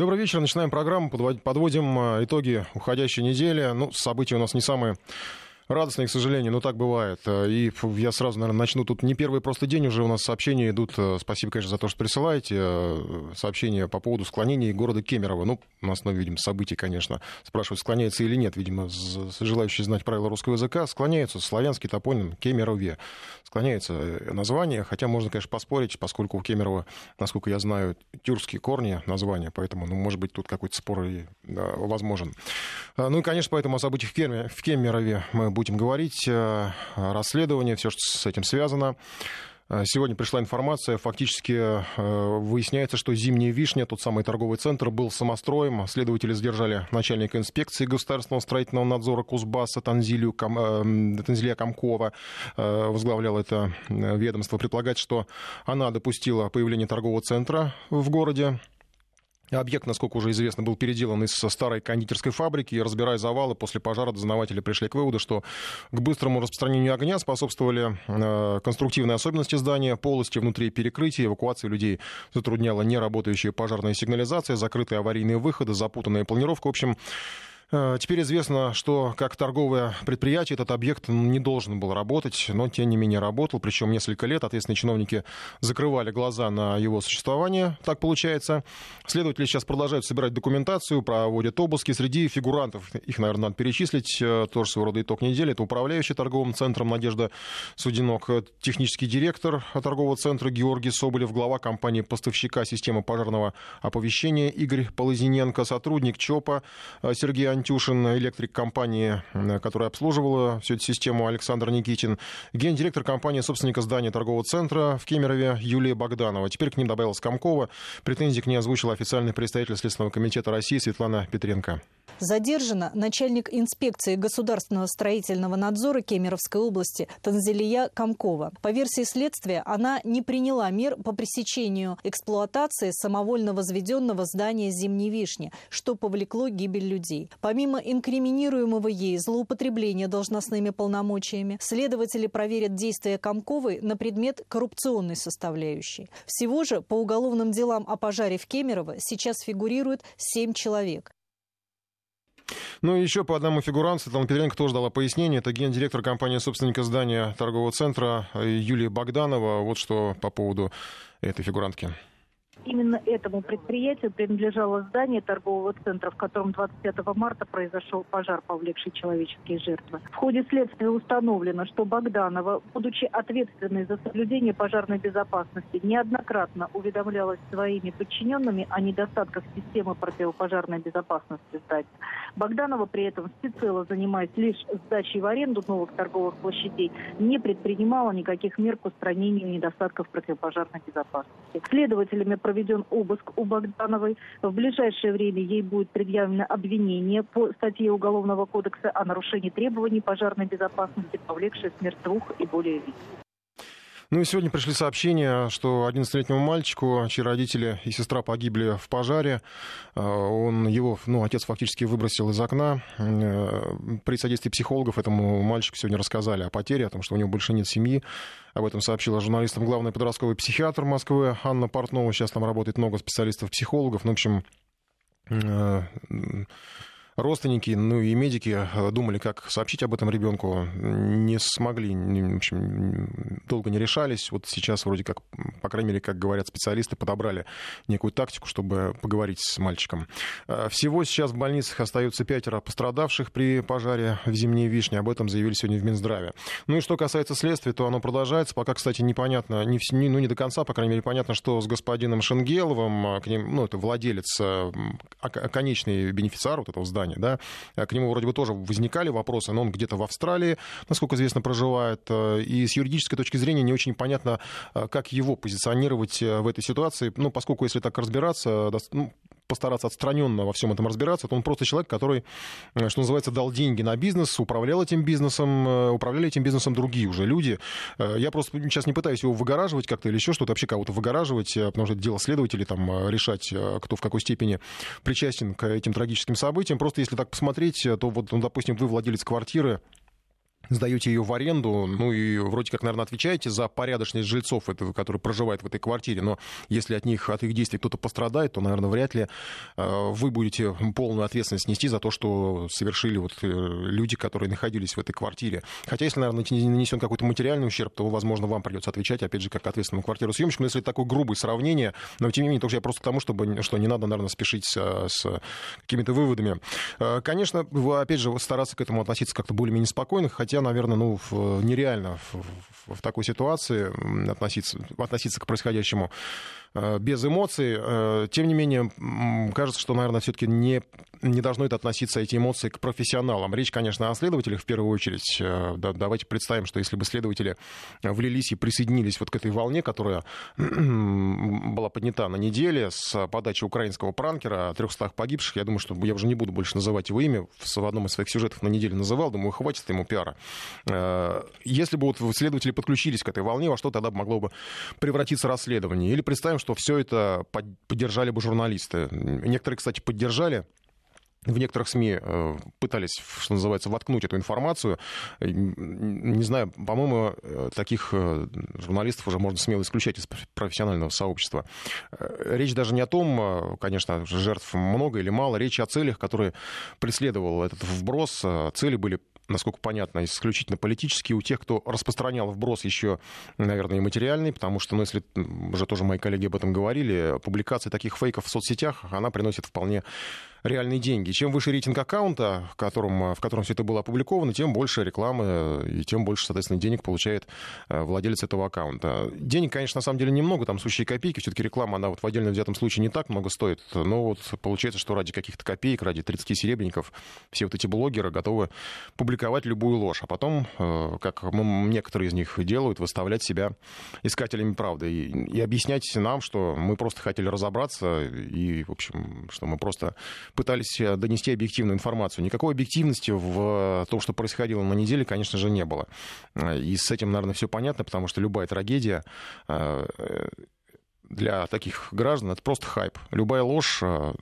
Добрый вечер. Начинаем программу. Подводим э, итоги уходящей недели. Ну, события у нас не самые радостные, к сожалению, но так бывает. Э, и я сразу, наверное, начну. Тут не первый просто день уже у нас сообщения идут. Э, спасибо, конечно, за то, что присылаете. Э, сообщения по поводу склонений города Кемерово. Ну, на основе, видимо, событий, конечно. Спрашивают, склоняется или нет. Видимо, желающие знать правила русского языка. Склоняются. Славянский топоним Кемерове. Склоняется название. Хотя можно, конечно, поспорить, поскольку у Кемерово, насколько я знаю, тюркские корни названия. Поэтому, ну, может быть, тут какой-то спор и возможен. Ну и, конечно, поэтому о событиях в Кемерове мы будем будем говорить. Э, расследование, все, что с этим связано. Э, сегодня пришла информация, фактически э, выясняется, что «Зимняя вишня», тот самый торговый центр, был самостроем. Следователи задержали начальника инспекции государственного строительного надзора Кузбасса Танзилию, Танзилия Комкова. Возглавлял это ведомство. Предполагать, что она допустила появление торгового центра в городе. Объект, насколько уже известно, был переделан из старой кондитерской фабрики. И, разбирая завалы, после пожара дознаватели пришли к выводу, что к быстрому распространению огня способствовали э, конструктивные особенности здания, полости внутри перекрытия, эвакуации людей затрудняла неработающая пожарная сигнализация, закрытые аварийные выходы, запутанная планировка. В общем, теперь известно, что как торговое предприятие этот объект не должен был работать, но тем не менее работал, причем несколько лет. Ответственные чиновники закрывали глаза на его существование, так получается. Следователи сейчас продолжают собирать документацию, проводят обыски. Среди фигурантов, их, наверное, надо перечислить, э, тоже своего рода итог недели. Это управляющий торговым центром Надежда Судинок, э, технический директор торгового центра Георгий Соболев, глава компании поставщика системы пожарного оповещения Игорь Полозиненко, сотрудник ЧОПа Сергей Антюшин, электрик компании, которая обслуживала всю эту систему, Александр Никитин, гендиректор компании, собственника здания торгового центра в Кемерове Юлия Богданова. Теперь к ним добавилась Комкова. Претензии к ней озвучил официальный представитель Следственного комитета России Светлана Петренко. Задержана начальник инспекции государственного строительного надзора Кемеровской области Танзелия Комкова. По версии следствия, она не приняла мер по пресечению эксплуатации самовольно возведенного здания «Зимней вишни», что повлекло гибель людей. Помимо инкриминируемого ей злоупотребления должностными полномочиями, следователи проверят действия Комковой на предмет коррупционной составляющей. Всего же по уголовным делам о пожаре в Кемерово сейчас фигурирует семь человек. Ну и еще по одному фигуранту, Светлана Петренко тоже дала пояснение. Это гендиректор компании собственника здания торгового центра Юлия Богданова. Вот что по поводу этой фигурантки. Именно этому предприятию принадлежало здание торгового центра, в котором 25 марта произошел пожар, повлекший человеческие жертвы. В ходе следствия установлено, что Богданова, будучи ответственной за соблюдение пожарной безопасности, неоднократно уведомлялась своими подчиненными о недостатках системы противопожарной безопасности здания. Богданова при этом всецело занимаясь лишь сдачей в аренду новых торговых площадей, не предпринимала никаких мер к устранению недостатков противопожарной безопасности. Следователями проведен обыск у Богдановой. В ближайшее время ей будет предъявлено обвинение по статье Уголовного кодекса о нарушении требований пожарной безопасности, повлекшей смерть двух и более лиц. Ну и сегодня пришли сообщения, что 11-летнему мальчику, чьи родители и сестра погибли в пожаре, э, он его, ну, отец фактически выбросил из окна. Э, при содействии психологов этому мальчику сегодня рассказали о потере, о том, что у него больше нет семьи. Об этом сообщила журналистам главный подростковый психиатр Москвы Анна Портнова. Сейчас там работает много специалистов-психологов. Ну, в общем, э, родственники, ну и медики э, думали, как сообщить об этом ребенку, не смогли, в общем, долго не решались. Вот сейчас вроде как, по крайней мере, как говорят специалисты, подобрали некую тактику, чтобы поговорить с мальчиком. Э, всего сейчас в больницах остаются пятеро пострадавших при пожаре в Зимней Вишне. Об этом заявили сегодня в Минздраве. Ну и что касается следствия, то оно продолжается. Пока, кстати, непонятно, не, ну не до конца, по крайней мере, понятно, что с господином Шенгеловым, э, к ним, ну это владелец, конечный бенефициар вот этого здания, да, э, к нему вроде бы тоже возникали вопросы, но он где-то в Австралии, насколько известно, проживает, э, и с юридической точки зрения не очень понятно, э, как его позиционировать в этой ситуации, ну, поскольку, если так разбираться, ну, постараться отстраненно во всем этом разбираться, то он просто человек, который, что называется, дал деньги на бизнес, управлял этим бизнесом, управляли этим бизнесом другие уже люди. Я просто сейчас не пытаюсь его выгораживать как-то или еще что-то, вообще кого-то выгораживать, потому что это дело следователей, там, решать, кто в какой степени причастен к этим трагическим событиям. Просто если так посмотреть, то вот, ну, допустим, вы владелец квартиры, сдаете ее в аренду, ну и вроде как, наверное, отвечаете за порядочность жильцов, это, которые проживают в этой квартире, но если от них, от их действий кто-то пострадает, то, наверное, вряд ли э, вы будете полную ответственность нести за то, что совершили вот э, люди, которые находились в этой квартире. Хотя, если, наверное, нанесен какой-то материальный ущерб, то, возможно, вам придется отвечать, опять же, как ответственному квартиру съемщику. Но если это такое грубое сравнение, но, тем не менее, тоже я просто к тому, чтобы, что не надо, наверное, спешить с, с какими-то выводами. Э, конечно, опять же, стараться к этому относиться как-то более-менее спокойно, хотя наверное, ну, нереально в, в такой ситуации относиться, относиться к происходящему без эмоций. Э, тем не менее, кажется, что, наверное, все-таки не, не должно это относиться, эти эмоции, к профессионалам. Речь, конечно, о следователях в первую очередь. Э, да, давайте представим, что если бы следователи влились и присоединились вот к этой волне, которая была поднята на неделе с подачи украинского пранкера о 300 погибших, я думаю, что я уже не буду больше называть его имя, в одном из своих сюжетов на неделе называл, думаю, хватит ему пиара. Если бы вот следователи подключились к этой волне, во что тогда могло бы превратиться расследование? Или представим, что все это поддержали бы журналисты. Некоторые, кстати, поддержали в некоторых СМИ э, пытались, что называется, воткнуть эту информацию. Не знаю, по-моему, э, таких э, журналистов уже можно смело исключать из профессионального сообщества. Речь даже не о том, конечно, жертв много или мало, речь о целях, которые преследовал этот вброс. Цели были насколько понятно, исключительно политические. У тех, кто распространял вброс еще, наверное, и материальный, потому что, ну, если уже тоже мои коллеги об этом говорили, публикация таких фейков в соцсетях, она приносит вполне реальные деньги. Чем выше рейтинг аккаунта, в котором, в котором все это было опубликовано, тем больше рекламы и тем больше, соответственно, денег получает э, владелец этого аккаунта. Денег, конечно, на самом деле немного, там сущие копейки. Все-таки реклама, она вот в отдельно взятом случае не так много стоит. Но вот получается, что ради каких-то копеек, ради 30 серебряников все вот эти блогеры готовы публиковать любую ложь. А потом, э, как некоторые из них делают, выставлять себя искателями правды. И, и объяснять нам, что мы просто хотели разобраться и, в общем, что мы просто пытались э, донести объективную информацию. Никакой объективности в том, что происходило на неделе, конечно же, не было. Э, и с этим, наверное, все понятно, потому что любая трагедия э, для таких граждан это просто хайп. Любая ложь, э,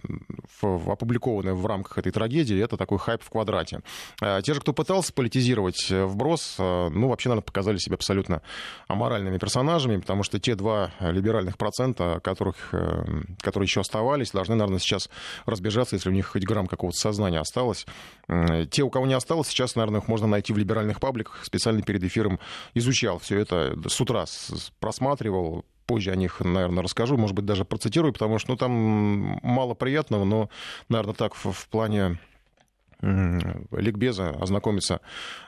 опубликованная в рамках этой трагедии, это такой хайп в квадрате. А те же, кто пытался политизировать э, вброс, э, ну, вообще, наверное, показали себя абсолютно аморальными персонажами, потому что те два либеральных процента, которых, которые еще оставались, должны, наверное, сейчас разбежаться, если у них хоть грамм какого-то сознания осталось. Те, у кого не осталось, сейчас, наверное, их можно найти в либеральных пабликах. Специально перед эфиром изучал все это, с утра просматривал, позже о них, наверное, расскажу, может быть, даже процитирую, потому что ну, там мало приятного, но, наверное, так в, в плане ликбеза ознакомиться,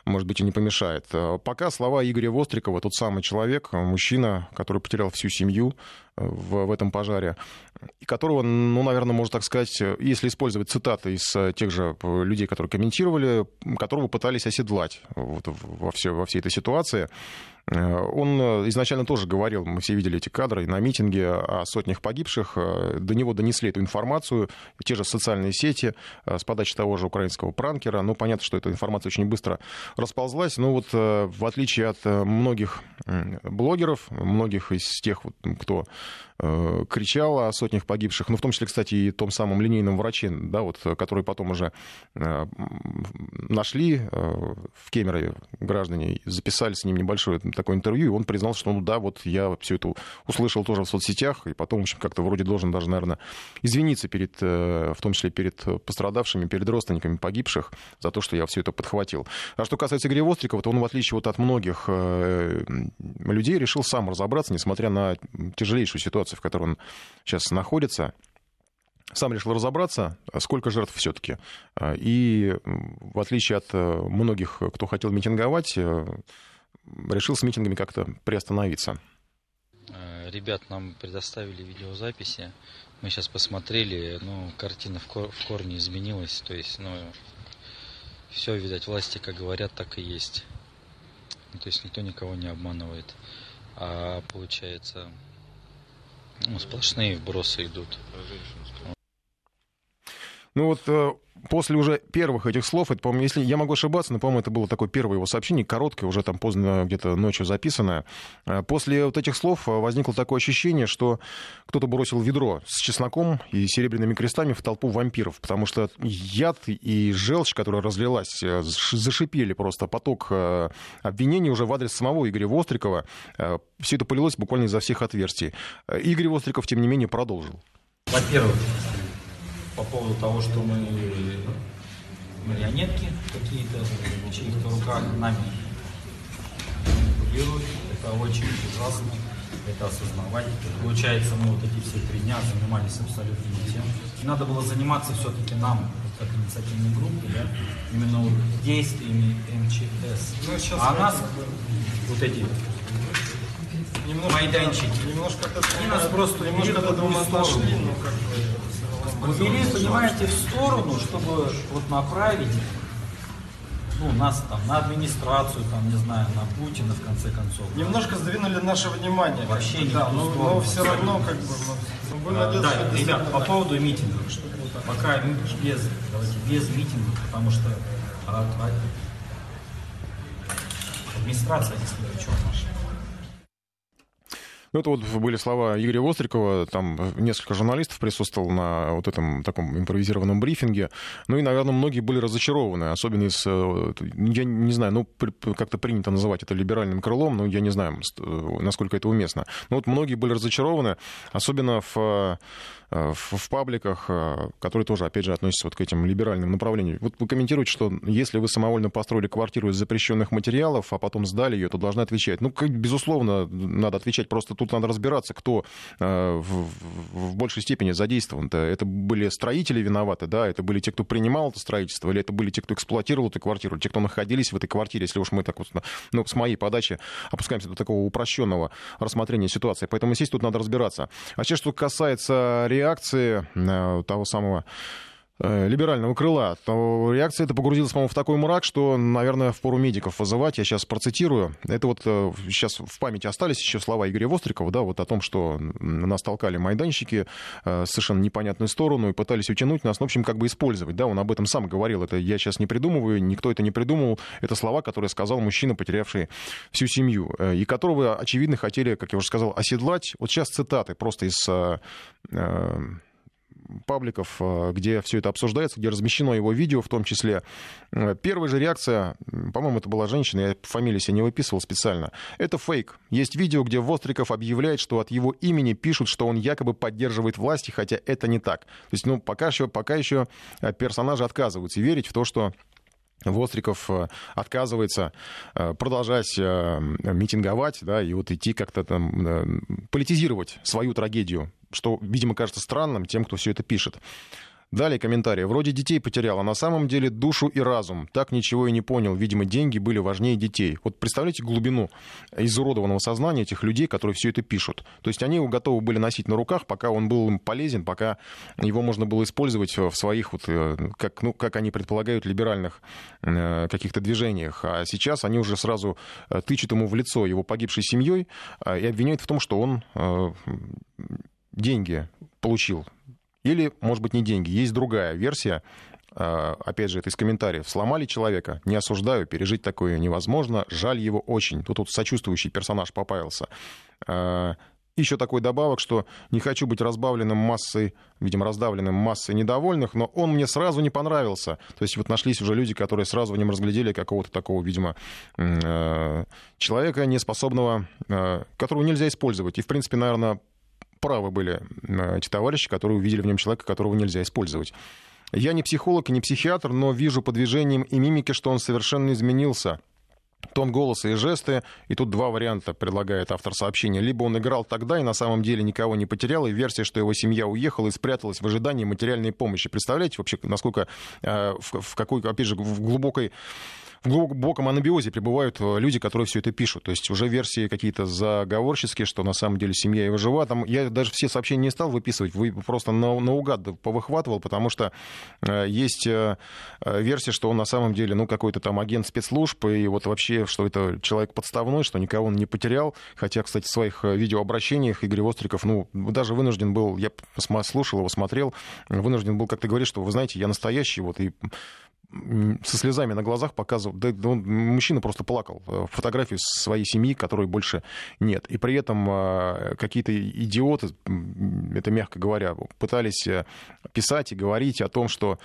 может быть, и не помешает. Пока слова Игоря Вострикова, тот самый человек, мужчина, который потерял всю семью э, в, в этом пожаре, и которого, ну, наверное, можно так сказать, если использовать цитаты из э, тех же э, людей, которые комментировали, которого пытались оседлать вот, во, все, во всей этой ситуации, Э, он э, изначально тоже говорил, мы все видели эти кадры на митинге о сотнях погибших. Э, до него донесли эту информацию, те же социальные сети с подачи того же украинского пранкера. Ну, понятно, что эта информация очень быстро расползлась. Но вот в отличие от многих блогеров, многих из тех, кто Э, кричала о сотнях погибших, ну, в том числе, кстати, и том самом линейном враче, да, вот, который потом уже э, нашли э, в Кемерове граждане, записали с ним небольшое такое интервью, и он признал, что, ну, да, вот я все это услышал тоже в соцсетях, и потом, в общем, как-то вроде должен даже, наверное, извиниться перед, в том числе перед пострадавшими, перед родственниками погибших за то, что я все это подхватил. А что касается Игоря Вострикова, то он, в отличие вот от многих людей, решил сам разобраться, несмотря на тяжелейшую ситуацию ситуации, в которой он сейчас находится, сам решил разобраться, сколько жертв все-таки. И в отличие от э, многих, кто хотел митинговать, э, решил с митингами как-то приостановиться. Э, ребят нам предоставили видеозаписи. Мы сейчас посмотрели, ну, картина в, кор- в корне изменилась. То есть, ну, все, видать, власти, как говорят, так и есть. То есть никто никого не обманывает. А получается, ну, сплошные вбросы идут. Ну вот э, после уже первых этих слов, это, по-моему, если я могу ошибаться, но, по-моему, это было такое первое его сообщение, короткое, уже там поздно где-то ночью записанное. Э, после вот этих слов э, возникло такое ощущение, что кто-то бросил ведро с чесноком и серебряными крестами в толпу вампиров, потому что яд и желчь, которая разлилась, зашипели просто поток обвинений уже в адрес самого Игоря Вострикова. Все это полилось буквально изо всех отверстий. Игорь Востриков, тем не менее, продолжил. Во-первых, по поводу того, что мы марионетки какие-то, в чьих-то руках нами манипулируют. Это очень ужасно, это осознавать. Получается, мы вот эти все три дня занимались абсолютно не тем. И надо было заниматься все-таки нам, как инициативной группе, да, именно вот действиями МЧС. Ну, а нас вот эти немножко, майданчики. Немножко Они нас просто немножко до двух отошли, ну как бы Увели, понимаете, в сторону, чтобы вот направить ну, нас там на администрацию, там, не знаю, на Путина, в конце концов. Немножко сдвинули наше внимание. Вообще не да, но, но все равно, как бы, мы, мы а, Да, ребят, по поводу митингов. Пока без, давайте, без митингов, потому что а, а, администрация здесь при чем наша. Ну, это вот были слова Игоря Вострикова, там несколько журналистов присутствовал на вот этом таком импровизированном брифинге. Ну и, наверное, многие были разочарованы, особенно из, э, я не знаю, ну, как-то принято называть это либеральным крылом, но я не знаю, насколько это уместно. Но вот многие были разочарованы, особенно в Э, в, в пабликах, э, которые тоже, опять же, относятся вот к этим либеральным направлениям. Вот вы комментируете, что если вы самовольно построили квартиру из запрещенных материалов, а потом сдали ее, то должны отвечать. Ну, безусловно, надо отвечать, просто тут надо разбираться, кто э, в, в большей степени задействован. -то. Это были строители виноваты, да, это были те, кто принимал это строительство, или это были те, кто эксплуатировал эту квартиру, те, кто находились в этой квартире, если уж мы так вот, ну, с моей подачи опускаемся до такого упрощенного рассмотрения ситуации. Поэтому здесь тут надо разбираться. А сейчас, что касается реакции э, того самого Э, либерального крыла, то реакция это погрузилась, по-моему, в такой мрак, что, наверное, в пору медиков вызывать. Я сейчас процитирую. Это вот сейчас э, в памяти остались еще слова Игоря Вострикова, да, вот о том, что нас толкали майданщики э, совершенно непонятную сторону и пытались утянуть нас, ну, в общем, как бы использовать, да, он об этом сам говорил. Это я сейчас не придумываю, никто это не придумал. Это слова, которые сказал мужчина, потерявший всю семью, и которого, очевидно, хотели, как я уже сказал, оседлать. Вот сейчас цитаты просто из пабликов, э, где все это обсуждается, где размещено его видео в том числе. Э, первая же реакция, по-моему, это была женщина, я фамилию себе не выписывал специально. Это фейк. Есть видео, где Востриков объявляет, что от его имени пишут, что он якобы поддерживает власти, хотя это не так. То есть, ну, пока еще, пока еще э, персонажи отказываются верить в то, что Востриков отказывается продолжать митинговать, да, и вот идти как-то там политизировать свою трагедию что, видимо, кажется странным тем, кто все это пишет. Далее комментарий. Вроде детей потерял, а на самом деле душу и разум. Так ничего и не понял. Видимо, деньги были важнее детей. Вот представляете глубину изуродованного сознания этих людей, которые все это пишут. То есть они его готовы были носить на руках, пока он был им полезен, пока его можно было использовать в своих, вот, э, как, ну, как они предполагают, либеральных э, каких-то движениях. А сейчас они уже сразу э, тычут ему в лицо его погибшей семьей и обвиняют в том, что он деньги получил. Или, может быть, не деньги. Есть другая версия. А, опять же, это из комментариев. Сломали человека, не осуждаю, пережить такое невозможно, жаль его очень. Тут вот сочувствующий персонаж поправился. А, еще такой добавок, что не хочу быть разбавленным массой, видимо, раздавленным массой недовольных, но он мне сразу не понравился. То есть вот нашлись уже люди, которые сразу в нем разглядели какого-то такого, видимо, э, человека неспособного, э, которого нельзя использовать. И, в принципе, наверное, правы были э, эти товарищи, которые увидели в нем человека, которого нельзя использовать. Я не психолог и не психиатр, но вижу по движениям и мимике, что он совершенно изменился. Тон голоса и жесты. И тут два варианта предлагает автор сообщения. Либо он играл тогда и на самом деле никого не потерял, и версия, что его семья уехала и спряталась в ожидании материальной помощи. Представляете вообще, насколько, э, в какой, опять же, в глубокой в глубоком анабиозе пребывают э, люди, которые все это пишут. То есть уже версии какие-то заговорческие, что на самом деле семья его жива. Там я даже все сообщения не стал выписывать, вы просто на, наугад повыхватывал, потому что э, есть э, версия, что он на самом деле, ну, какой-то там агент спецслужб, и вот вообще, что это человек подставной, что никого он не потерял. Хотя, кстати, в своих видеообращениях Игорь Востриков, ну, даже вынужден был, я слушал его, смотрел, вынужден был как-то говорить, что, вы знаете, я настоящий, вот, и со слезами на глазах показывал, да, он, мужчина просто плакал, э, фотографию своей семьи, которой больше нет. И при этом э, какие-то идиоты, это мягко говоря, пытались э, писать и говорить о том, что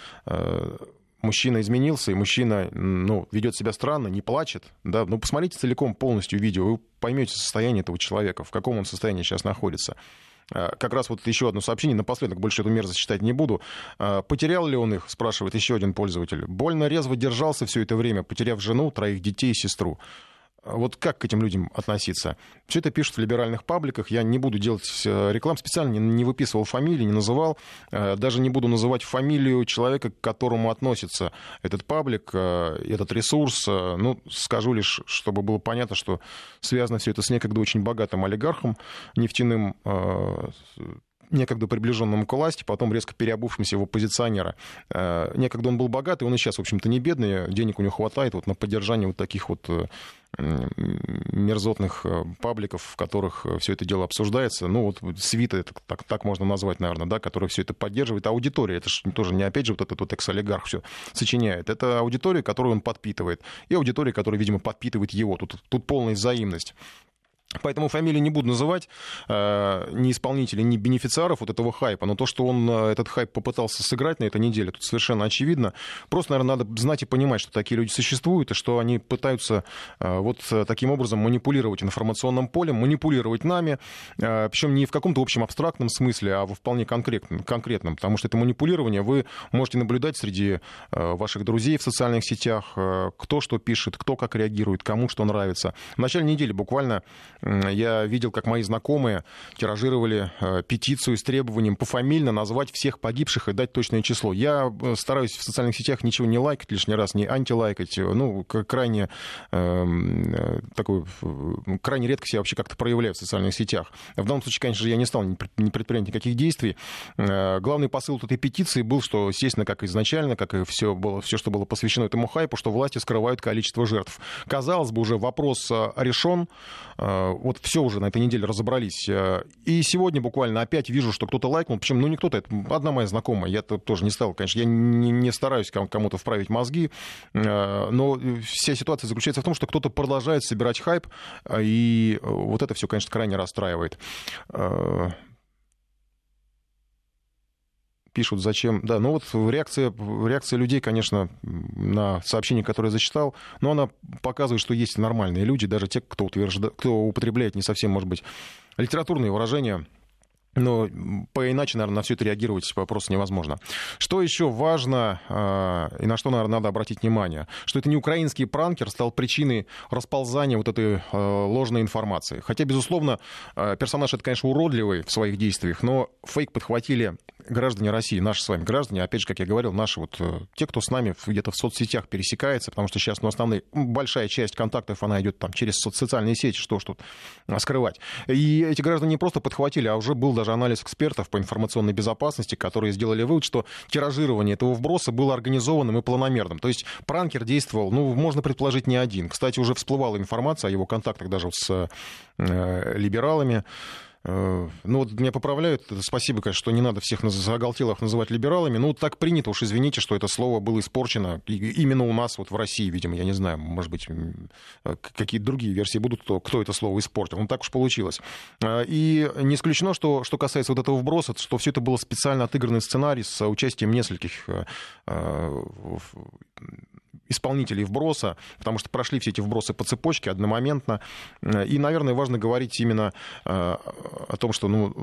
мужчина изменился, и мужчина ну, ведет себя странно, не плачет. Да? Ну, посмотрите целиком полностью видео, вы поймете состояние этого человека, в каком он состоянии сейчас находится. Э, как раз вот еще одно сообщение, напоследок больше эту мерзость читать не буду. Э, потерял ли он их, спрашивает еще один пользователь. Больно резво держался все это время, потеряв жену, троих детей и сестру. Вот как к этим людям относиться? Все это пишут в либеральных пабликах. Я не буду делать э, реклам специально, не выписывал фамилии, не называл. Э, даже не буду называть фамилию человека, к которому относится этот паблик, э, этот ресурс. Ну, скажу лишь, чтобы было понятно, что связано все это с некогда очень богатым олигархом нефтяным, некогда приближенному к власти, потом резко переобувшимся в оппозиционера. Некогда он был богатый, он и сейчас, в общем-то, не бедный, денег у него хватает вот на поддержание вот таких вот мерзотных э, пабликов, в которых э, все это дело обсуждается. Ну, вот свита, это так, так можно назвать, наверное, да, которая все это поддерживает. Аудитория, это же тоже не опять же вот этот вот экс-олигарх все сочиняет. Это аудитория, которую он подпитывает. И аудитория, которая, видимо, подпитывает его. Тут, тут полная взаимность. Поэтому фамилии не буду называть, э, ни исполнителей, ни бенефициаров вот этого хайпа, но то, что он э, этот хайп попытался сыграть на этой неделе, тут совершенно очевидно. Просто, наверное, надо знать и понимать, что такие люди существуют, и что они пытаются э, вот таким образом манипулировать информационным полем, манипулировать нами, причем не в каком-то общем абстрактном смысле, а во вполне конкретном, конкретном, потому что это манипулирование вы можете наблюдать среди ваших друзей в социальных сетях, кто что пишет, кто как реагирует, кому что нравится. В начале недели буквально я видел, как мои знакомые тиражировали э, петицию с требованием пофамильно назвать всех погибших и дать точное число. Я э, стараюсь в социальных сетях ничего не лайкать лишний раз, не антилайкать. Ну, крайне э, такой, крайне редко себя вообще как-то проявляю в социальных сетях. В данном случае, конечно же, я не стал не предпринять никаких действий. Главный посыл этой петиции был, что, естественно, как изначально, как и все, было, все, что было посвящено этому хайпу, что власти скрывают количество жертв. Казалось бы, уже вопрос решен, вот все уже на этой неделе разобрались. Э, и сегодня буквально опять вижу, что кто-то лайкнул. Причем, ну, не кто-то, это одна моя знакомая. Я тоже не стал, конечно, я не, не стараюсь кому-то вправить мозги. Э, но вся ситуация заключается в том, что кто-то продолжает собирать хайп. Э, и вот это все, конечно, крайне расстраивает пишут, зачем. Да, ну вот реакция, реакция людей, конечно, на сообщение, которое я зачитал, но она показывает, что есть нормальные люди, даже те, кто, утверждает, кто употребляет не совсем, может быть, литературные выражения, но по-иначе, наверное, на все это реагировать просто невозможно. Что еще важно э, и на что, наверное, надо обратить внимание? Что это не украинский пранкер стал причиной расползания вот этой э, ложной информации. Хотя, безусловно, э, персонаж это, конечно, уродливый в своих действиях, но фейк подхватили граждане России, наши с вами граждане, опять же, как я говорил, наши вот те, кто с нами где-то в соцсетях пересекается, потому что сейчас, ну, основная, большая часть контактов, она идет там через социальные сети, что тут скрывать. И эти граждане не просто подхватили, а уже был даже даже анализ экспертов по информационной безопасности, которые сделали вывод, что тиражирование этого вброса было организованным и планомерным. То есть пранкер действовал, ну, можно предположить, не один. Кстати, уже всплывала информация о его контактах даже с э, либералами. Э, ну, вот меня поправляют. Спасибо, конечно, что не надо всех заголтелых называть либералами. Ну, так принято, уж извините, что это слово было испорчено именно у нас, вот в России, видимо, я не знаю, может быть, э, какие-то другие версии будут, кто, кто это слово испортил. Ну, так уж получилось. Э, и не исключено, что, что касается вот этого вброса, что все это было специально отыгранный сценарий с участием нескольких исполнителей вброса, потому что прошли все эти вбросы по цепочке одномоментно. И, наверное, важно говорить именно э, о том, что ну,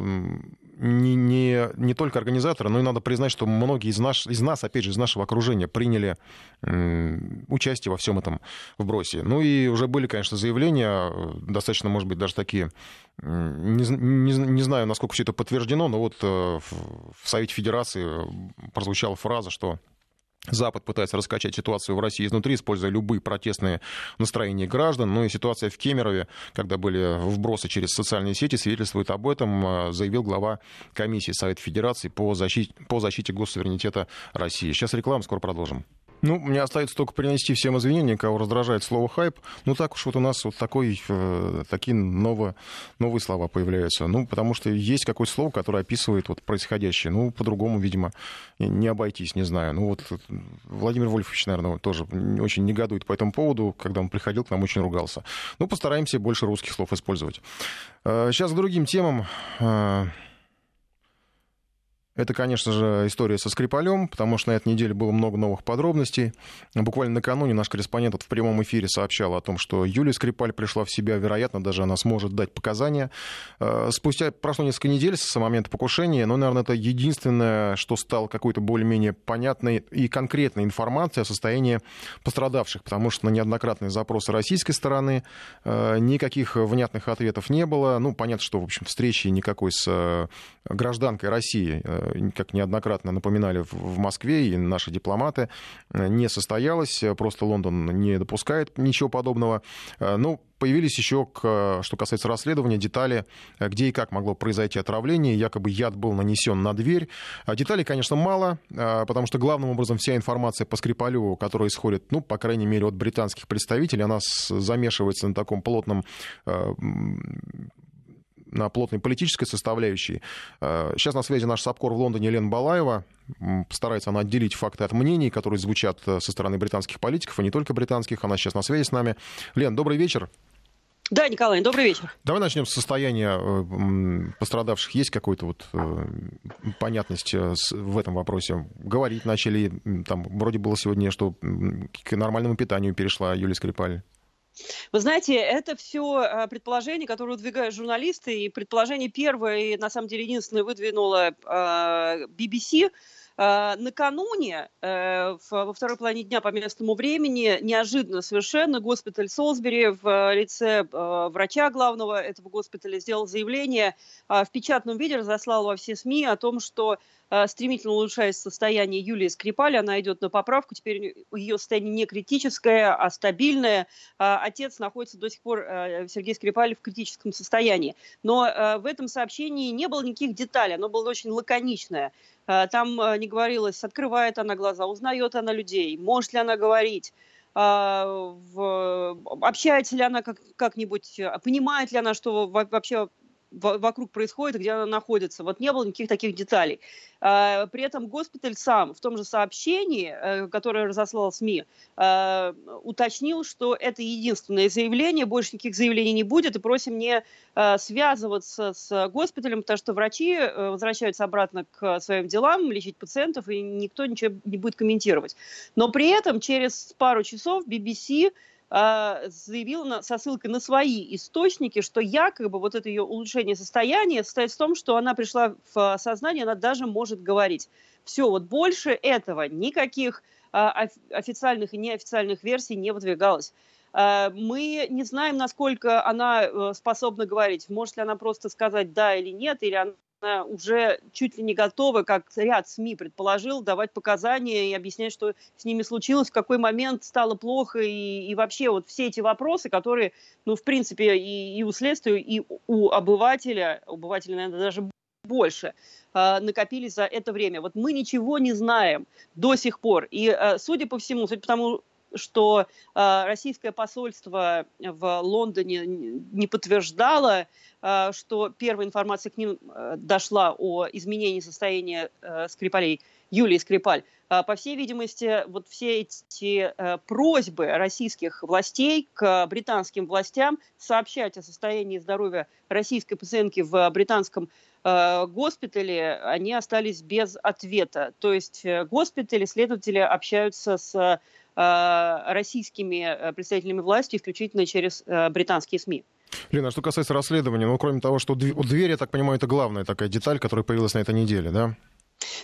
не, не, не только организаторы, но и надо признать, что многие из, наш, из нас, опять же, из нашего окружения приняли участие во всем этом вбросе. Ну и уже были, конечно, заявления, достаточно, может быть, даже такие, не, не, не знаю, насколько все это подтверждено, но вот э, в Совете Федерации прозвучала фраза, что Запад пытается раскачать ситуацию в России изнутри, используя любые протестные настроения граждан. Ну и ситуация в Кемерове, когда были вбросы через социальные сети, свидетельствует об этом, э, заявил глава комиссии Совета Федерации по защите, по защите госсуверенитета России. Сейчас реклама, скоро продолжим. Ну, мне остается только принести всем извинения, кого раздражает слово «хайп». Ну, так уж вот у нас вот такой, э, такие новые, новые слова появляются. Ну, потому что есть какое-то слово, которое описывает вот происходящее. Ну, по-другому, видимо, не обойтись, не знаю. Ну, вот Владимир Вольфович, наверное, тоже очень негодует по этому поводу. Когда он приходил к нам, очень ругался. Ну, постараемся больше русских слов использовать. Сейчас э, к другим темам. Это, конечно же, история со Скрипалем, потому что на этой неделе было много новых подробностей. Буквально накануне наш корреспондент в прямом эфире сообщал о том, что Юлия Скрипаль пришла в себя, вероятно, даже она сможет дать показания. Э, спустя прошло несколько недель с момента покушения, но, наверное, это единственное, что стало какой-то более-менее понятной и конкретной информацией о состоянии пострадавших, потому что на неоднократные запросы российской стороны э, никаких внятных ответов не было. Ну, понятно, что, в общем, встречи никакой с э, гражданкой России как неоднократно напоминали в Москве и наши дипломаты, э, не состоялось. Просто Лондон не допускает ничего подобного. Э, ну, появились еще, что касается расследования, детали, э, где и как могло произойти отравление. Якобы яд был нанесен на дверь. Деталей, конечно, мало, потому что главным образом вся информация по Скрипалю, которая исходит, ну, по крайней мере, от британских представителей, она замешивается на таком плотном на плотной политической составляющей. Э, сейчас на связи наш САПКОР в Лондоне Лен Балаева. Постарается она отделить факты от мнений, которые звучат э, со стороны британских политиков, и не только британских. Она сейчас на связи с нами. Лен, добрый вечер. Да, Николай, добрый вечер. Давай начнем с состояния э, пострадавших. Есть какой-то вот понятность в этом вопросе? Говорить начали, там вроде было сегодня, что к нормальному питанию перешла Юлия Скрипаль. Вы знаете, это все а, предположения, которые выдвигают журналисты, и предположение первое, и на самом деле единственное, выдвинула BBC, а, накануне, э, во второй половине дня по местному времени, неожиданно совершенно госпиталь Солсбери в лице врача главного этого госпиталя сделал заявление а, в печатном виде, разослал во все СМИ о том, что стремительно улучшается состояние Юлии Скрипали, она идет на поправку, теперь ее состояние не критическое, а стабильное. Э, отец находится до сих пор, э, Сергей Скрипали, в критическом состоянии. Но в этом сообщении не было никаких деталей, оно было очень лаконичное. Там не говорилось, открывает она глаза, узнает она людей, может ли она говорить, общается ли она как- как-нибудь, понимает ли она, что вообще вокруг происходит, где она находится. Вот не было никаких таких деталей. А, при этом госпиталь сам в том же сообщении, э, которое разослал СМИ, э, уточнил, что это единственное заявление, больше никаких заявлений не будет, и просим не э, связываться с госпиталем, потому что врачи возвращаются обратно к своим делам, лечить пациентов, и никто ничего не будет комментировать. Но при этом через пару часов BBC а, заявила со ссылкой на свои источники, что якобы вот это ее улучшение состояния состоит в том, что она пришла в сознание, она даже может говорить. Все, вот больше этого никаких а, официальных и неофициальных версий не выдвигалось. А, мы не знаем, насколько она э, способна говорить. Может ли она просто сказать да или нет, или она уже чуть ли не готовы, как ряд СМИ предположил, давать показания и объяснять, что с ними случилось, в какой момент стало плохо, и, и вообще вот все эти вопросы, которые, ну, в принципе, и, и у следствия, и у обывателя, обывателя, наверное, даже больше, э, накопились за это время. Вот мы ничего не знаем до сих пор. И, э, судя по всему, судя по тому, что э, российское посольство в Лондоне не подтверждало, э, что первая информация к ним э, дошла о изменении состояния э, Скрипалей, Юлии Скрипаль. Э, по всей видимости, вот все эти э, просьбы российских властей к британским властям сообщать о состоянии здоровья российской пациентки в британском э, госпитале, они остались без ответа. То есть госпитали, следователи общаются с российскими э, представителями власти исключительно через э, британские СМИ. Лена, а что касается расследования, ну, кроме того, что дверь, я так понимаю, это главная такая деталь, которая появилась на этой неделе, да?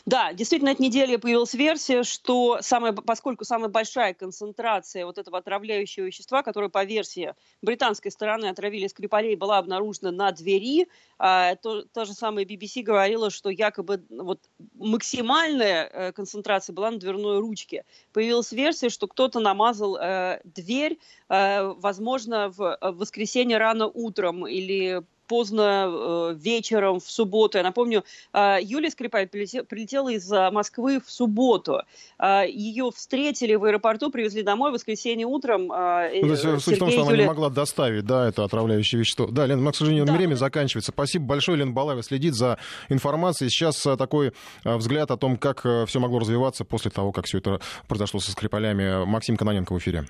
Да, действительно, этой неделе появилась версия, что самая, поскольку самая большая концентрация вот этого отравляющего вещества, которое по версии британской стороны отравили Скрипалей, была обнаружена на двери, а, то, та же самая BBC говорила, что якобы вот максимальная э, концентрация была на дверной ручке. Появилась версия, что кто-то намазал э, дверь, э, возможно, в, в воскресенье рано утром или поздно э, вечером в субботу. Я напомню, э, Юлия Скрипаль прилетела, из э, Москвы в субботу. Ее встретили в аэропорту, привезли домой в воскресенье утром. Ну, то есть, Сергей суть в том, что она Юля... не могла доставить, да, это отравляющее вещество. Да, Лена, но, к сожалению, да. время заканчивается. Спасибо большое, Лена Балаева следит за информацией. Сейчас такой взгляд о том, как все могло развиваться после того, как все это произошло со Скрипалями. Максим Каноненко в эфире.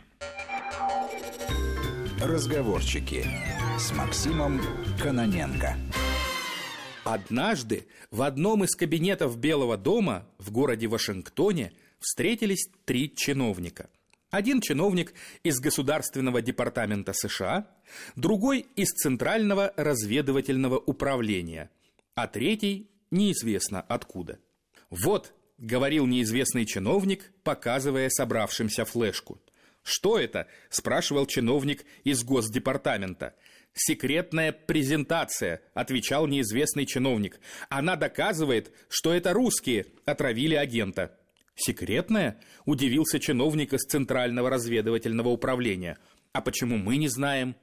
Разговорчики с Максимом Каноненко. Однажды в одном из кабинетов Белого дома в городе Вашингтоне встретились три чиновника. Один чиновник из Государственного департамента США, другой из Центрального разведывательного управления, а третий неизвестно откуда. «Вот», — говорил неизвестный чиновник, показывая собравшимся флешку — «Что это?» – спрашивал чиновник из Госдепартамента. «Секретная презентация», – отвечал неизвестный чиновник. «Она доказывает, что это русские отравили агента». «Секретная?» – удивился чиновник из Центрального разведывательного управления. «А почему мы не знаем?»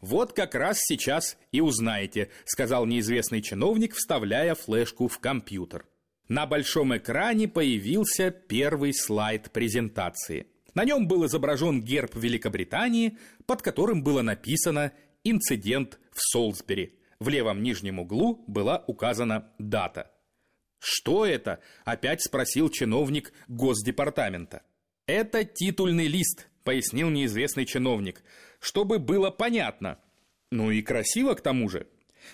«Вот как раз сейчас и узнаете», – сказал неизвестный чиновник, вставляя флешку в компьютер. На большом экране появился первый слайд презентации – на нем был изображен герб Великобритании, под которым было написано «Инцидент в Солсбери». В левом нижнем углу была указана дата. «Что это?» – опять спросил чиновник Госдепартамента. «Это титульный лист», – пояснил неизвестный чиновник, – «чтобы было понятно». Ну и красиво к тому же.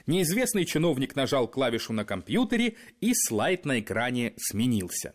Неизвестный чиновник нажал клавишу на компьютере, и слайд на экране сменился.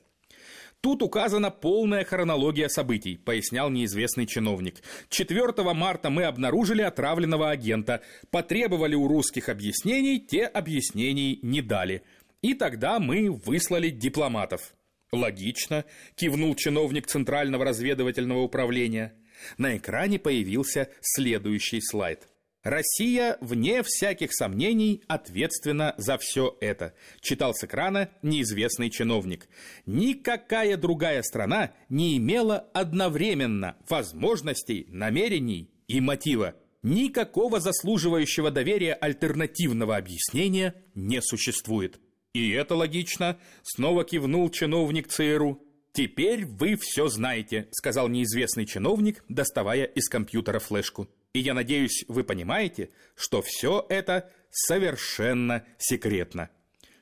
Тут указана полная хронология событий, пояснял неизвестный чиновник. 4 марта мы обнаружили отравленного агента, потребовали у русских объяснений, те объяснений не дали. И тогда мы выслали дипломатов. Логично, кивнул чиновник Центрального разведывательного управления. На экране появился следующий слайд – Россия, вне всяких сомнений, ответственна за все это, читал с экрана неизвестный чиновник. Никакая другая страна не имела одновременно возможностей, намерений и мотива. Никакого заслуживающего доверия альтернативного объяснения не существует. И это логично, снова кивнул чиновник ЦРУ. «Теперь вы все знаете», — сказал неизвестный чиновник, доставая из компьютера флешку. И я надеюсь, вы понимаете, что все это совершенно секретно.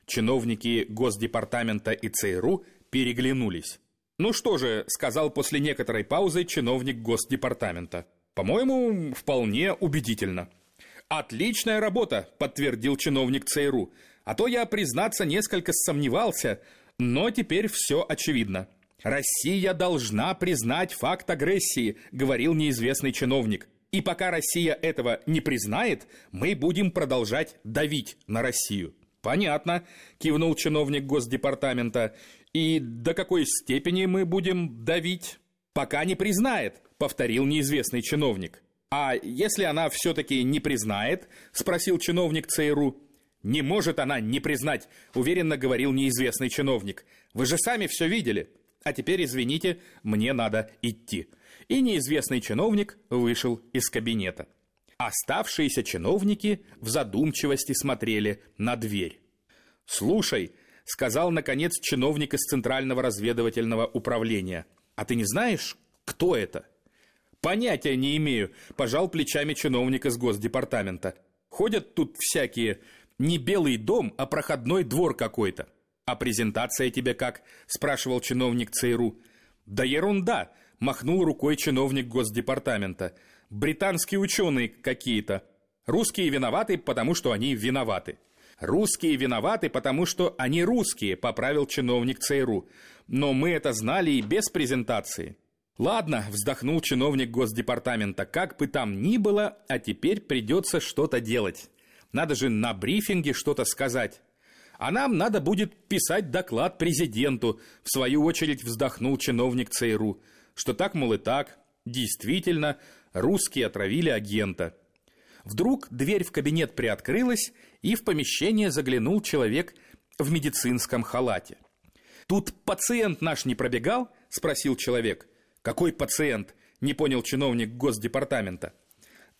Чиновники Госдепартамента и ЦРУ переглянулись. «Ну что же», — сказал после некоторой паузы чиновник Госдепартамента. «По-моему, вполне убедительно». «Отличная работа», — подтвердил чиновник ЦРУ. «А то я, признаться, несколько сомневался, но теперь все очевидно». «Россия должна признать факт агрессии», — говорил неизвестный чиновник. И пока Россия этого не признает, мы будем продолжать давить на Россию. Понятно, кивнул чиновник Госдепартамента. И до какой степени мы будем давить? Пока не признает, повторил неизвестный чиновник. А если она все-таки не признает, спросил чиновник ЦРУ. Не может она не признать, уверенно говорил неизвестный чиновник. Вы же сами все видели. А теперь, извините, мне надо идти и неизвестный чиновник вышел из кабинета. Оставшиеся чиновники в задумчивости смотрели на дверь. «Слушай», — сказал, наконец, чиновник из Центрального разведывательного управления, «а ты не знаешь, кто это?» «Понятия не имею», — пожал плечами чиновник из Госдепартамента. «Ходят тут всякие, не белый дом, а проходной двор какой-то». «А презентация тебе как?» — спрашивал чиновник ЦРУ. «Да ерунда», махнул рукой чиновник Госдепартамента. Британские ученые какие-то. Русские виноваты, потому что они виноваты. Русские виноваты, потому что они русские, поправил чиновник ЦРУ. Но мы это знали и без презентации. Ладно, вздохнул чиновник Госдепартамента, как бы там ни было, а теперь придется что-то делать. Надо же на брифинге что-то сказать. А нам надо будет писать доклад президенту, в свою очередь вздохнул чиновник ЦРУ, что так, мол, и так, действительно, русские отравили агента. Вдруг дверь в кабинет приоткрылась, и в помещение заглянул человек в медицинском халате. «Тут пациент наш не пробегал?» – спросил человек. «Какой пациент?» – не понял чиновник Госдепартамента.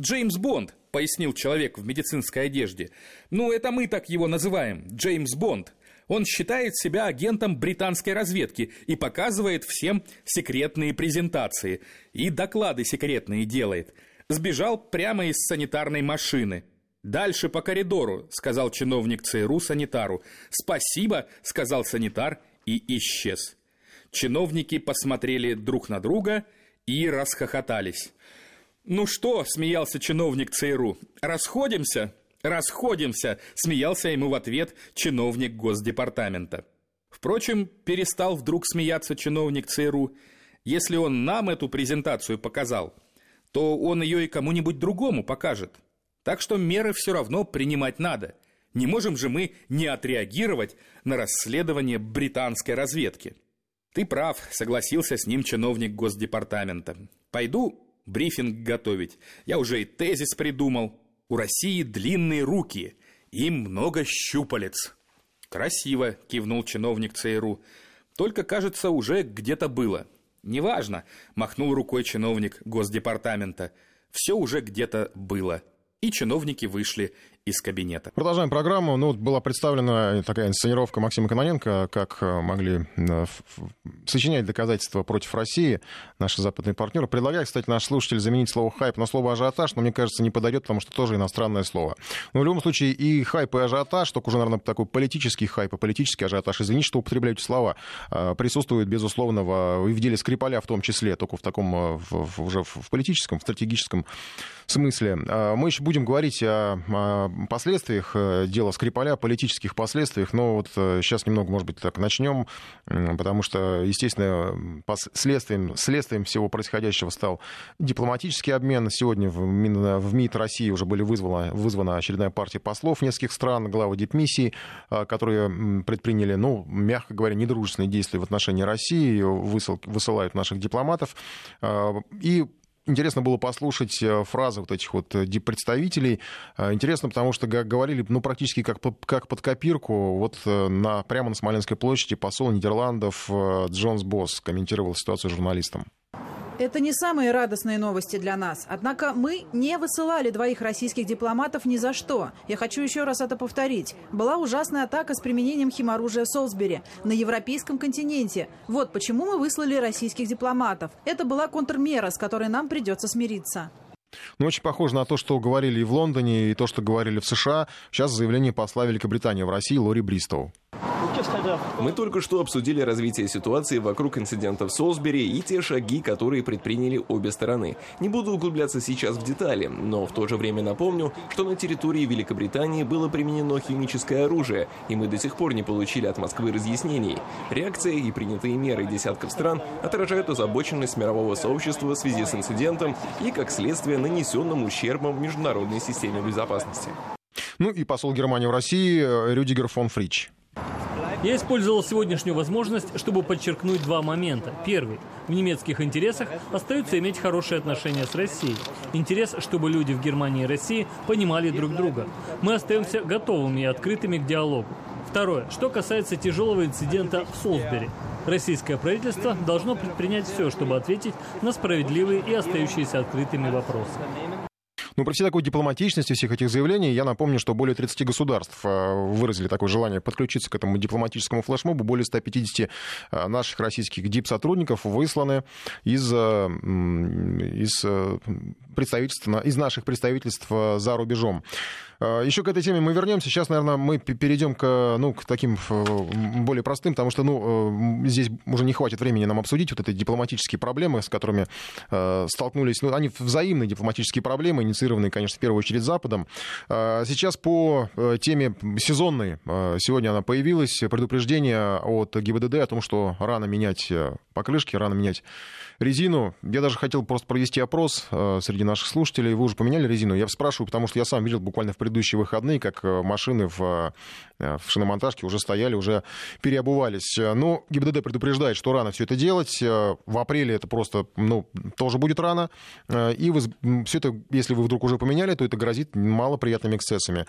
«Джеймс Бонд», — пояснил человек в медицинской одежде. «Ну, это мы так его называем, Джеймс Бонд. Он считает себя агентом британской разведки и показывает всем секретные презентации. И доклады секретные делает. Сбежал прямо из санитарной машины. «Дальше по коридору», — сказал чиновник ЦРУ санитару. «Спасибо», — сказал санитар и исчез. Чиновники посмотрели друг на друга и расхохотались. «Ну что?» – смеялся чиновник ЦРУ. «Расходимся?» «Расходимся!» – смеялся ему в ответ чиновник Госдепартамента. Впрочем, перестал вдруг смеяться чиновник ЦРУ. Если он нам эту презентацию показал, то он ее и кому-нибудь другому покажет. Так что меры все равно принимать надо. Не можем же мы не отреагировать на расследование британской разведки. Ты прав, согласился с ним чиновник Госдепартамента. Пойду брифинг готовить. Я уже и тезис придумал. У России длинные руки, им много щупалец. Красиво, кивнул чиновник ЦРУ. Только, кажется, уже где-то было. Неважно, махнул рукой чиновник Госдепартамента. Все уже где-то было. И чиновники вышли из кабинета. Продолжаем программу. Ну, вот была представлена такая инсценировка Максима Кононенко, как э, могли э, сочинять доказательства против России наши западные партнеры. Предлагаю, кстати, наш слушатель заменить слово «хайп» на слово «ажиотаж», но, мне кажется, не подойдет, потому что тоже иностранное слово. Но в любом случае и хайп, и ажиотаж, только уже, наверное, такой политический хайп и политический ажиотаж, извините, что употребляю эти слова, э, присутствует, безусловно, в, и в деле Скрипаля в том числе, только в таком, в, в, уже в политическом, в стратегическом смысле. Мы еще будем говорить о, последствиях э, дела Скрипаля, политических последствиях. Но вот сейчас э, немного, может быть, так начнем, потому что, естественно, следствием, следствием всего происходящего стал дипломатический обмен. Сегодня в, в МИД России уже были вызвана, вызвана очередная партия послов нескольких стран, главы дипмиссий, э, которые предприняли, ну, мягко говоря, недружественные действия в отношении России, высыл, высылают наших дипломатов. И Интересно было послушать э, фразы вот этих вот э, представителей. Э, интересно, потому что говорили ну, практически как, как под копирку. Вот на, прямо на Смоленской площади посол Нидерландов Джонс Босс комментировал ситуацию журналистам. Это не самые радостные новости для нас. Однако мы не высылали двоих российских дипломатов ни за что. Я хочу еще раз это повторить. Была ужасная атака с применением химоружия в Солсбери на европейском континенте. Вот почему мы выслали российских дипломатов. Это была контрмера, с которой нам придется смириться. Ну, очень похоже на то, что говорили и в Лондоне, и то, что говорили в США. Сейчас заявление посла Великобритании в России Лори Бристоу. Мы только что обсудили развитие ситуации вокруг инцидента в Солсбери и те шаги, которые предприняли обе стороны. Не буду углубляться сейчас в детали, но в то же время напомню, что на территории Великобритании было применено химическое оружие, и мы до сих пор не получили от Москвы разъяснений. Реакция и принятые меры десятков стран отражают озабоченность мирового сообщества в связи с инцидентом и, как следствие, нанесенным ущербом в международной системе безопасности. Ну и посол Германии в России Рюдигер фон Фрич. Я использовал сегодняшнюю возможность, чтобы подчеркнуть два момента. Первый. В немецких интересах остаются иметь хорошие отношения с Россией. Интерес, чтобы люди в Германии и России понимали друг друга. Мы остаемся готовыми и открытыми к диалогу. Второе. Что касается тяжелого инцидента в Солсбери. Российское правительство должно предпринять все, чтобы ответить на справедливые и остающиеся открытыми вопросы. Ну, при всей такой дипломатичности всех этих заявлений, я напомню, что более 30 государств э, выразили такое желание подключиться к этому дипломатическому флешмобу. Более 150 э, наших российских дип-сотрудников высланы из, э, из представительств, из наших представительств за рубежом. А, Еще к этой теме мы вернемся. Сейчас, наверное, мы перейдем к, ну, к таким более простым, потому что ну, здесь уже не хватит времени нам обсудить вот эти дипломатические проблемы, с которыми э, столкнулись. Ну, они взаимные дипломатические проблемы, инициированные, конечно, в первую очередь Западом. А, сейчас по э, теме сезонной. Сегодня она появилась. Предупреждение от ГИБДД о том, что рано менять э, покрышки, рано менять резину. Я даже хотел просто провести опрос среди наших слушателей. Вы уже поменяли резину? Я спрашиваю, потому что я сам видел буквально в предыдущем предыдущие выходные, как машины в в шиномонтажке уже стояли, уже переобувались. Но ГИБДД предупреждает, что рано все это делать. В апреле это просто, ну, тоже будет рано. И все это, если вы вдруг уже поменяли, то это грозит малоприятными эксцессами.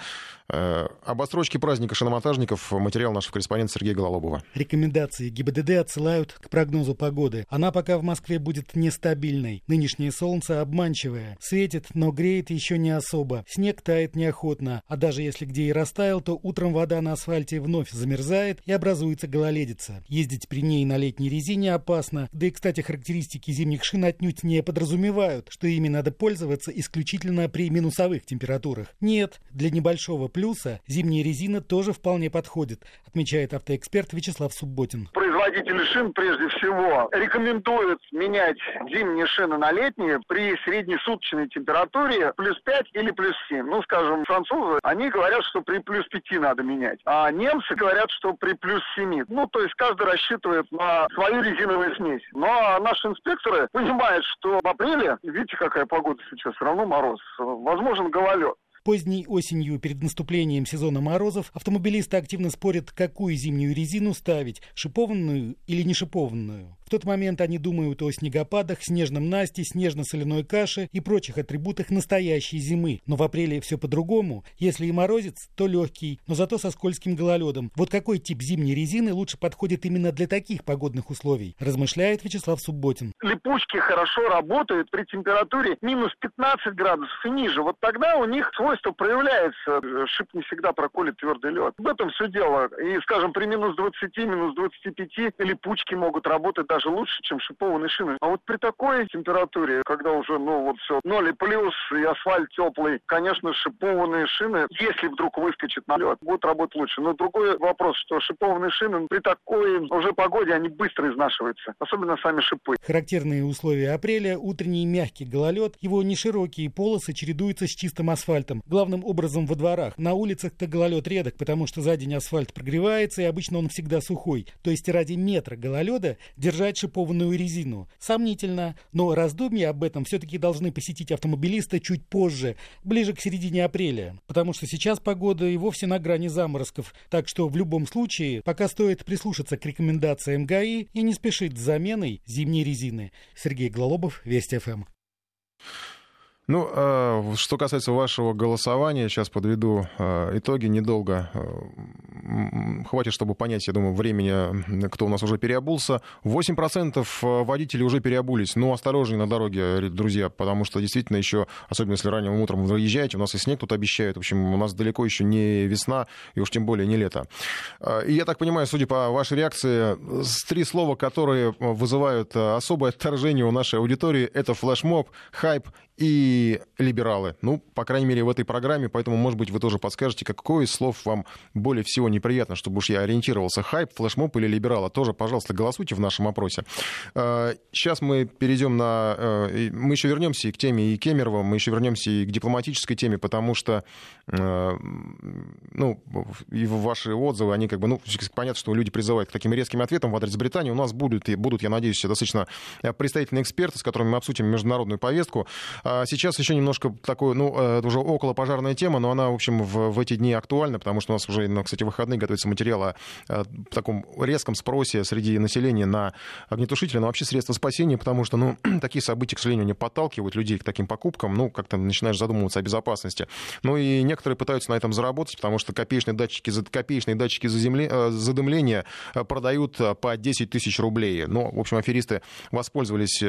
Об отсрочке праздника шиномонтажников материал нашего корреспондента Сергея Гололобова. Рекомендации ГИБДД отсылают к прогнозу погоды. Она пока в Москве будет нестабильной. Нынешнее солнце обманчивое. Светит, но греет еще не особо. Снег тает неохотно. А даже если где и растаял, то утром вода на асфальте вновь замерзает и образуется гололедица. Ездить при ней на летней резине опасно. Да и, кстати, характеристики зимних шин отнюдь не подразумевают, что ими надо пользоваться исключительно при минусовых температурах. Нет, для небольшого плюса зимняя резина тоже вполне подходит, отмечает автоэксперт Вячеслав Субботин. Производители шин прежде всего рекомендуют менять зимние шины на летние при среднесуточной температуре плюс 5 или плюс 7. Ну, скажем, французы, они говорят, что при плюс 5 надо менять. А немцы говорят, что при плюс 7. Ну, то есть каждый рассчитывает на свою резиновую смесь. Но ну, а наши инспекторы понимают, что в апреле, видите, какая погода сейчас, все равно мороз, возможен гололед. Поздней осенью, перед наступлением сезона морозов, автомобилисты активно спорят, какую зимнюю резину ставить, шипованную или не шипованную. В тот момент они думают о снегопадах, снежном насте, снежно-соляной каше и прочих атрибутах настоящей зимы. Но в апреле все по-другому. Если и морозец, то легкий, но зато со скользким гололедом. Вот какой тип зимней резины лучше подходит именно для таких погодных условий, размышляет Вячеслав Субботин. Липучки хорошо работают при температуре минус 15 градусов и ниже. Вот тогда у них свойство проявляется. Шип не всегда проколет твердый лед. В этом все дело. И, скажем, при минус 20, минус 25 липучки могут работать даже лучше, чем шипованные шины. А вот при такой температуре, когда уже, ну, вот все, ноль и плюс, и асфальт теплый, конечно, шипованные шины, если вдруг выскочит на лед, будут работать лучше. Но другой вопрос, что шипованные шины при такой уже погоде, они быстро изнашиваются, особенно сами шипы. Характерные условия апреля, утренний мягкий гололед, его неширокие полосы чередуются с чистым асфальтом, главным образом во дворах. На улицах-то гололед редок, потому что за день асфальт прогревается, и обычно он всегда сухой. То есть ради метра гололеда держать держать шипованную резину. Сомнительно, но раздумья об этом все-таки должны посетить автомобилиста чуть позже, ближе к середине апреля, потому что сейчас погода и вовсе на грани заморозков, так что в любом случае пока стоит прислушаться к рекомендациям ГАИ и не спешить с заменой зимней резины. Сергей Глолобов, Вести ФМ. Ну, э, что касается вашего голосования, сейчас подведу э, итоги недолго. Э, хватит, чтобы понять, я думаю, времени, кто у нас уже переобулся. 8% водителей уже переобулись. Ну, осторожнее на дороге, друзья, потому что действительно еще, особенно если ранним утром вы выезжаете, у нас и снег тут обещают. В общем, у нас далеко еще не весна, и уж тем более не лето. И я так понимаю, судя по вашей реакции, три слова, которые вызывают особое отторжение у нашей аудитории, это флешмоб, хайп и либералы. Ну, по крайней мере, в этой программе, поэтому, может быть, вы тоже подскажете, какое из слов вам более всего неприятно, чтобы уж я ориентировался. Хайп, флешмоб или либерала? Тоже, пожалуйста, голосуйте в нашем опросе. Сейчас а, мы перейдем на... Э, мы еще вернемся и к теме и Кемерова, мы еще вернемся и к дипломатической теме, потому что, э, ну, и ваши отзывы, они как бы, ну, понятно, что люди призывают к таким резким ответам в адрес Британии. У нас будут, и будут, я надеюсь, достаточно представительные эксперты, с которыми мы обсудим международную повестку. А сейчас еще немножко такое, ну, э, это уже около пожарная тема, но она, в общем, в, в эти дни актуальна, потому что у нас уже, ну, кстати, выходные готовится материал о, о таком резком спросе среди населения на огнетушители, но вообще средства спасения, потому что, ну, такие события, к сожалению, не подталкивают людей к таким покупкам, ну, как-то начинаешь задумываться о безопасности. Ну и некоторые пытаются на этом заработать, потому что копеечные датчики, копеечные датчики заземле, э, задымления э, продают по 10 тысяч рублей. Ну, в общем, аферисты воспользовались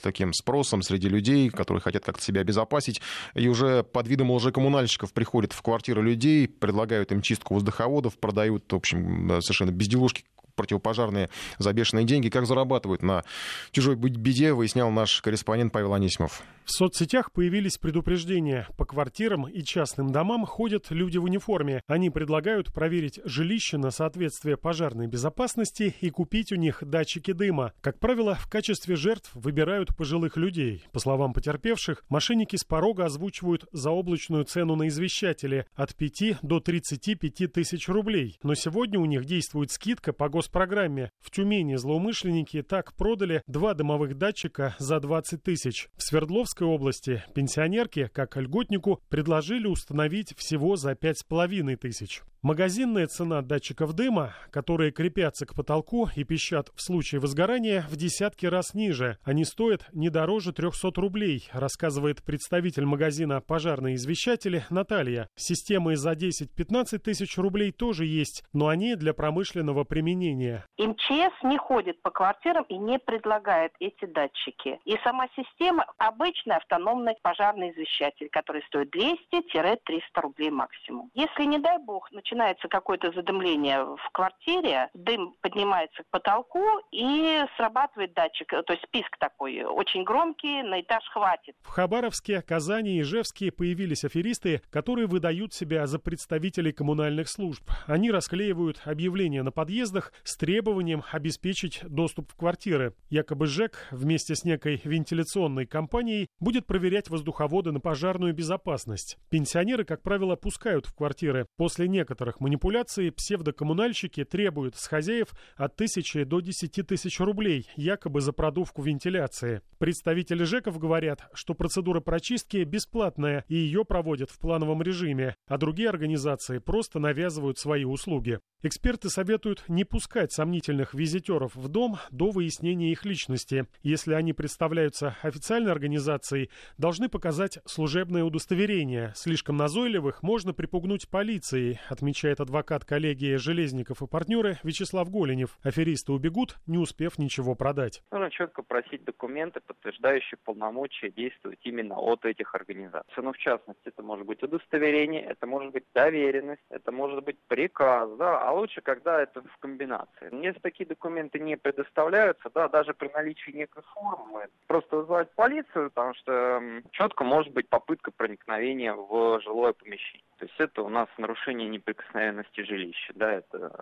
таким спросом среди людей, которые хотят как-то себя обезопасить. И уже под видом лжекоммунальщиков приходят в квартиры людей, предлагают им чистку воздуховодов, продают, в общем, совершенно безделушки, противопожарные за бешеные деньги. Как зарабатывают на чужой беде, выяснял наш корреспондент Павел Анисимов. В соцсетях появились предупреждения. По квартирам и частным домам ходят люди в униформе. Они предлагают проверить жилище на соответствие пожарной безопасности и купить у них датчики дыма. Как правило, в качестве жертв выбирают пожилых людей. По словам потерпевших, мошенники с порога озвучивают заоблачную цену на извещатели от 5 до 35 тысяч рублей. Но сегодня у них действует скидка по госпрограмме. В Тюмени злоумышленники так продали два дымовых датчика за 20 тысяч. В Свердловске Кемеровской области. Пенсионерке, как льготнику, предложили установить всего за пять с половиной тысяч. Магазинная цена датчиков дыма, которые крепятся к потолку и пищат в случае возгорания, в десятки раз ниже. Они стоят не дороже 300 рублей, рассказывает представитель магазина «Пожарные извещатели» Наталья. Системы за 10-15 тысяч рублей тоже есть, но они для промышленного применения. МЧС не ходит по квартирам и не предлагает эти датчики. И сама система обычный автономный пожарный извещатель, который стоит 200-300 рублей максимум. Если, не дай бог, начинается начинается какое-то задымление в квартире, дым поднимается к потолку и срабатывает датчик, то есть писк такой очень громкий, на этаж хватит. В Хабаровске, Казани и Ижевске появились аферисты, которые выдают себя за представителей коммунальных служб. Они расклеивают объявления на подъездах с требованием обеспечить доступ в квартиры. Якобы ЖЭК вместе с некой вентиляционной компанией будет проверять воздуховоды на пожарную безопасность. Пенсионеры, как правило, пускают в квартиры. После некоторых некоторых манипуляций псевдокоммунальщики требуют с хозяев от тысячи до десяти тысяч рублей, якобы за продувку вентиляции. Представители ЖЭКов говорят, что процедура прочистки бесплатная и ее проводят в плановом режиме, а другие организации просто навязывают свои услуги. Эксперты советуют не пускать сомнительных визитеров в дом до выяснения их личности. Если они представляются официальной организацией, должны показать служебное удостоверение. Слишком назойливых можно припугнуть полицией, отмечает адвокат коллегии Железников и партнеры Вячеслав Голенев. Аферисты убегут, не успев ничего продать. Нужно четко просить документы, подтверждающие полномочия действовать именно от этих организаций. Ну, в частности, это может быть удостоверение, это может быть доверенность, это может быть приказ, да, а лучше, когда это в комбинации. Если такие документы не предоставляются, да, даже при наличии некой формы, просто вызывать полицию, потому что четко может быть попытка проникновения в жилое помещение. То есть это у нас нарушение неприкосновенности жилища, да, это,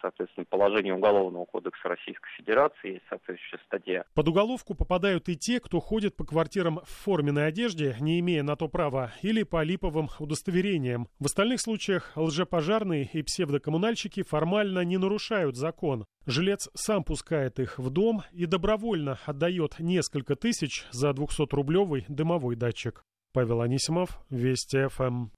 соответственно, положение Уголовного кодекса Российской Федерации, есть соответствующая статья. Под уголовку попадают и те, кто ходит по квартирам в форменной одежде, не имея на то права, или по липовым удостоверениям. В остальных случаях лжепожарные и псевдокоммунальщики формально не нарушают закон. Жилец сам пускает их в дом и добровольно отдает несколько тысяч за 200-рублевый дымовой датчик. Павел Анисимов, Вести ФМ.